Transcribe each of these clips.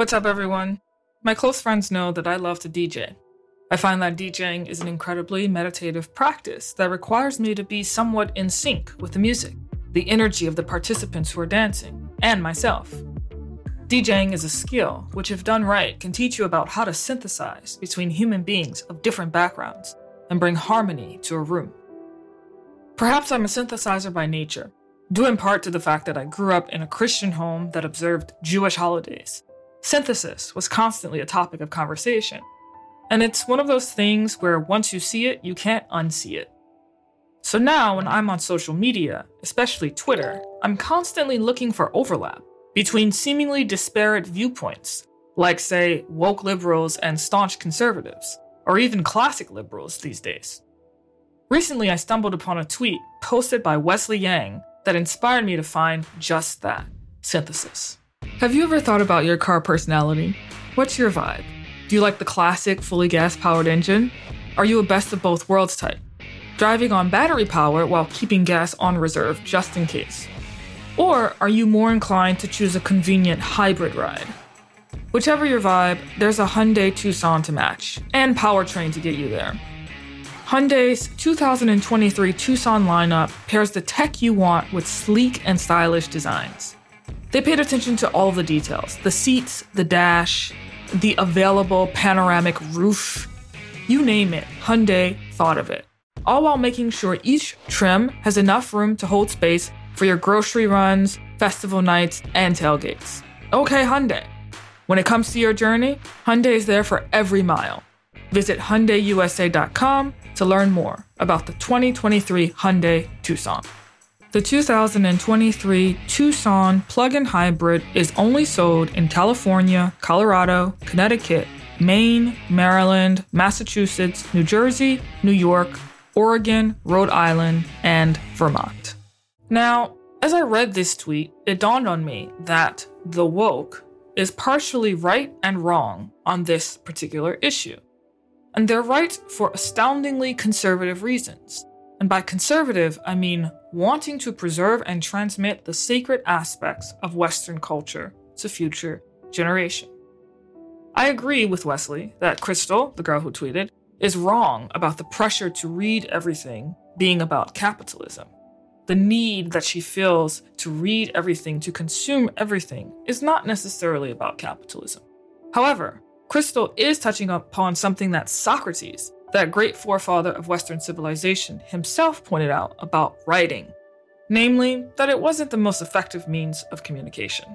What's up, everyone? My close friends know that I love to DJ. I find that DJing is an incredibly meditative practice that requires me to be somewhat in sync with the music, the energy of the participants who are dancing, and myself. DJing is a skill which, if done right, can teach you about how to synthesize between human beings of different backgrounds and bring harmony to a room. Perhaps I'm a synthesizer by nature, due in part to the fact that I grew up in a Christian home that observed Jewish holidays Synthesis was constantly a topic of conversation. And it's one of those things where once you see it, you can't unsee it. So now, when I'm on social media, especially Twitter, I'm constantly looking for overlap between seemingly disparate viewpoints, like, say, woke liberals and staunch conservatives, or even classic liberals these days. Recently, I stumbled upon a tweet posted by Wesley Yang that inspired me to find just that synthesis. Have you ever thought about your car personality? What's your vibe? Do you like the classic, fully gas powered engine? Are you a best of both worlds type? Driving on battery power while keeping gas on reserve just in case? Or are you more inclined to choose a convenient hybrid ride? Whichever your vibe, there's a Hyundai Tucson to match, and powertrain to get you there. Hyundai's 2023 Tucson lineup pairs the tech you want with sleek and stylish designs. They paid attention to all the details the seats, the dash, the available panoramic roof. You name it, Hyundai thought of it. All while making sure each trim has enough room to hold space for your grocery runs, festival nights, and tailgates. Okay, Hyundai. When it comes to your journey, Hyundai is there for every mile. Visit HyundaiUSA.com to learn more about the 2023 Hyundai Tucson. The 2023 Tucson plug-in hybrid is only sold in California, Colorado, Connecticut, Maine, Maryland, Massachusetts, New Jersey, New York, Oregon, Rhode Island, and Vermont. Now, as I read this tweet, it dawned on me that the woke is partially right and wrong on this particular issue. And they're right for astoundingly conservative reasons. And by conservative, I mean wanting to preserve and transmit the sacred aspects of Western culture to future generation. I agree with Wesley that Crystal, the girl who tweeted, is wrong about the pressure to read everything being about capitalism. The need that she feels to read everything, to consume everything, is not necessarily about capitalism. However, Crystal is touching upon something that Socrates, that great forefather of Western civilization himself pointed out about writing, namely, that it wasn't the most effective means of communication.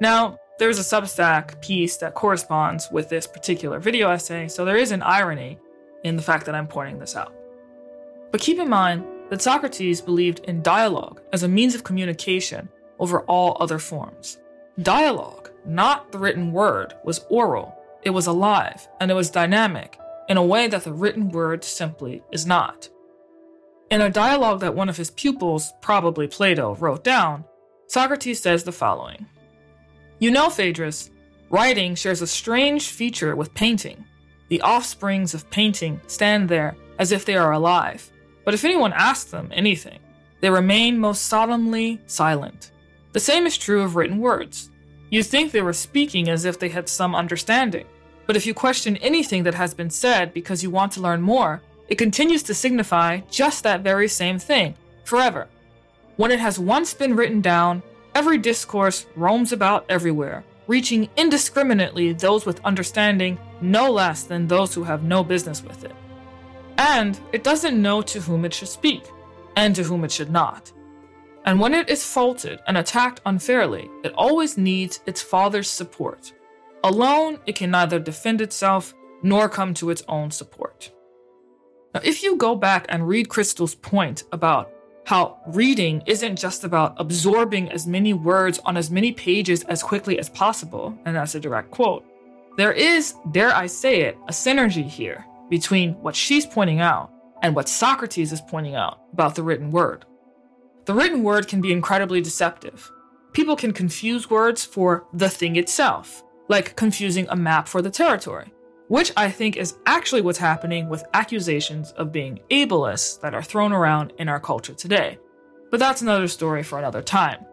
Now, there's a Substack piece that corresponds with this particular video essay, so there is an irony in the fact that I'm pointing this out. But keep in mind that Socrates believed in dialogue as a means of communication over all other forms. Dialogue, not the written word, was oral, it was alive, and it was dynamic, in a way that the written word simply is not. In a dialogue that one of his pupils, probably Plato, wrote down, Socrates says the following You know, Phaedrus, writing shares a strange feature with painting. The offsprings of painting stand there as if they are alive, but if anyone asks them anything, they remain most solemnly silent. The same is true of written words. You think they were speaking as if they had some understanding, but if you question anything that has been said because you want to learn more, it continues to signify just that very same thing, forever. When it has once been written down, every discourse roams about everywhere, reaching indiscriminately those with understanding no less than those who have no business with it. And it doesn't know to whom it should speak, and to whom it should not. And when it is faulted and attacked unfairly, it always needs its father's support, Alone, it can neither defend itself nor come to its own support. Now, if you go back and read Crystal's point about how reading isn't just about absorbing as many words on as many pages as quickly as possible, and that's a direct quote, there is, dare I say it, a synergy here between what she's pointing out and what Socrates is pointing out about the written word. The written word can be incredibly deceptive. People can confuse words for the thing itself, like confusing a map for the territory, which I think is actually what's happening with accusations of being ableist that are thrown around in our culture today. But that's another story for another time.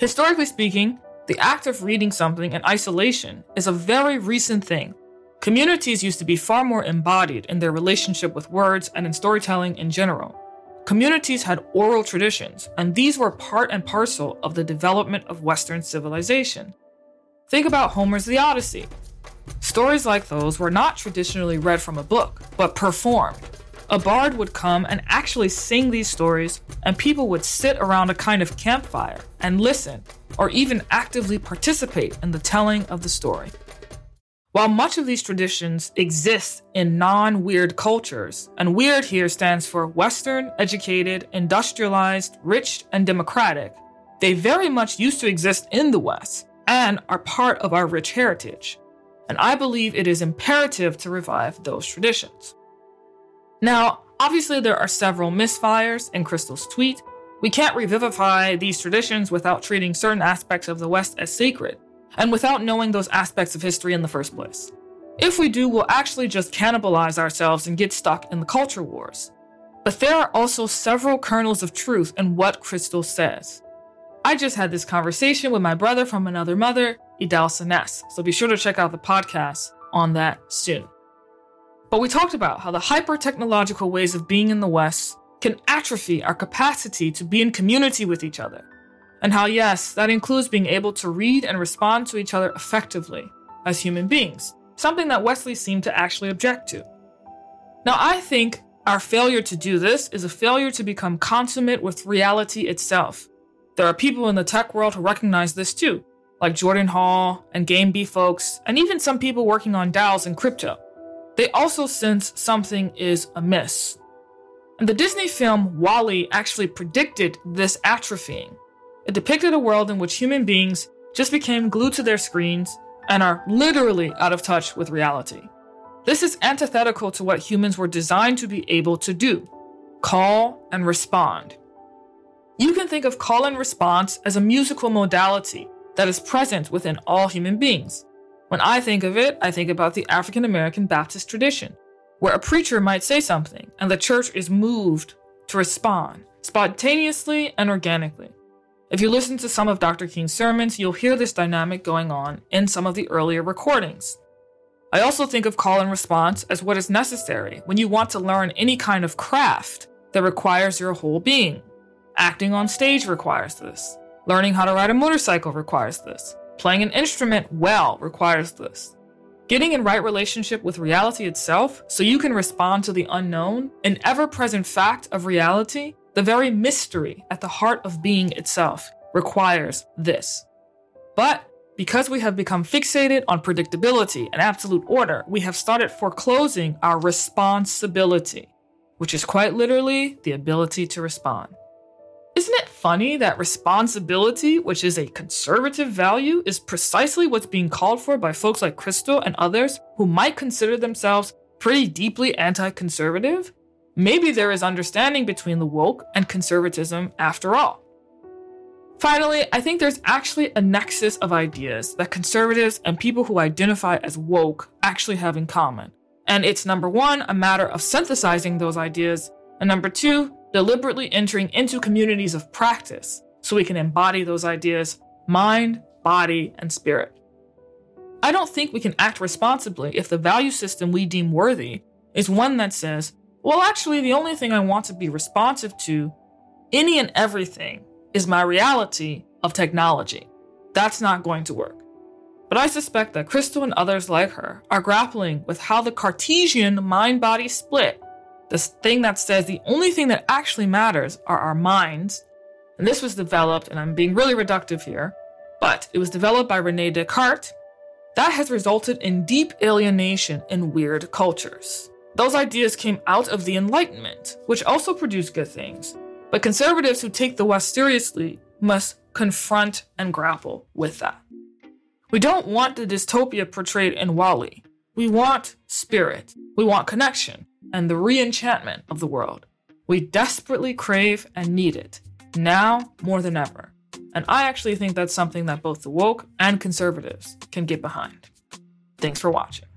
Historically speaking, The act of reading something in isolation is a very recent thing. Communities used to be far more embodied in their relationship with words and in storytelling in general. Communities had oral traditions, and these were part and parcel of the development of Western civilization. Think about Homer's The Odyssey. Stories like those were not traditionally read from a book, but performed. A bard would come and actually sing these stories, and people would sit around a kind of campfire and listen, or even actively participate in the telling of the story. While much of these traditions exist in non weird cultures, and weird here stands for Western, educated, industrialized, rich, and democratic, they very much used to exist in the West and are part of our rich heritage. And I believe it is imperative to revive those traditions. Now, obviously, there are several misfires in Crystal's tweet. We can't revivify these traditions without treating certain aspects of the West as sacred and without knowing those aspects of history in the first place. If we do, we'll actually just cannibalize ourselves and get stuck in the culture wars. But there are also several kernels of truth in what Crystal says. I just had this conversation with my brother from another mother, Idal Sanes, so be sure to check out the podcast on that soon. But we talked about how the hyper technological ways of being in the West can atrophy our capacity to be in community with each other and how, yes, that includes being able to read and respond to each other effectively as human beings, something that Wesley seemed to actually object to. Now, I think our failure to do this is a failure to become consummate with reality itself. There are people in the tech world who recognize this too, like Jordan Hall and GameB folks, and even some people working on DAOs and crypto. They also sense something is amiss. And the Disney film WALL-E actually predicted this atrophying it depicted a world in which human beings just became glued to their screens and are literally out of touch with reality. This is antithetical to what humans were designed to be able to do call and respond. You can think of call and response as a musical modality that is present within all human beings. When I think of it, I think about the African American Baptist tradition, where a preacher might say something and the church is moved to respond spontaneously and organically. If you listen to some of Dr. King's sermons, you'll hear this dynamic going on in some of the earlier recordings. I also think of call and response as what is necessary when you want to learn any kind of craft that requires your whole being. Acting on stage requires this. Learning how to ride a motorcycle requires this. Playing an instrument well requires this. Getting in right relationship with reality itself so you can respond to the unknown, an ever present fact of reality, the very mystery at the heart of being itself requires this. But because we have become fixated on predictability and absolute order, we have started foreclosing our responsibility, which is quite literally the ability to respond. Isn't it funny that responsibility, which is a conservative value, is precisely what's being called for by folks like Crystal and others who might consider themselves pretty deeply anti conservative? Maybe there is understanding between the woke and conservatism after all. Finally, I think there's actually a nexus of ideas that conservatives and people who identify as woke actually have in common. And it's number one, a matter of synthesizing those ideas, and number two, deliberately entering into communities of practice so we can embody those ideas mind, body, and spirit. I don't think we can act responsibly if the value system we deem worthy is one that says well, actually, the only thing I want to be responsive to, any and everything, is my reality of technology. That's not going to work. But I suspect that Crystal and others like her are grappling with how the Cartesian mind body split, this thing that says the only thing that actually matters are our minds. And this was developed, and I'm being really reductive here, but it was developed by Rene Descartes. That has resulted in deep alienation in weird cultures. Those ideas came out of the Enlightenment, which also produced good things. But conservatives who take the West seriously must confront and grapple with that. We don't want the dystopia portrayed in WALL-E. We want spirit, we want connection, and the re enchantment of the world. We desperately crave and need it, now more than ever. And I actually think that's something that both the woke and conservatives can get behind. Thanks for watching.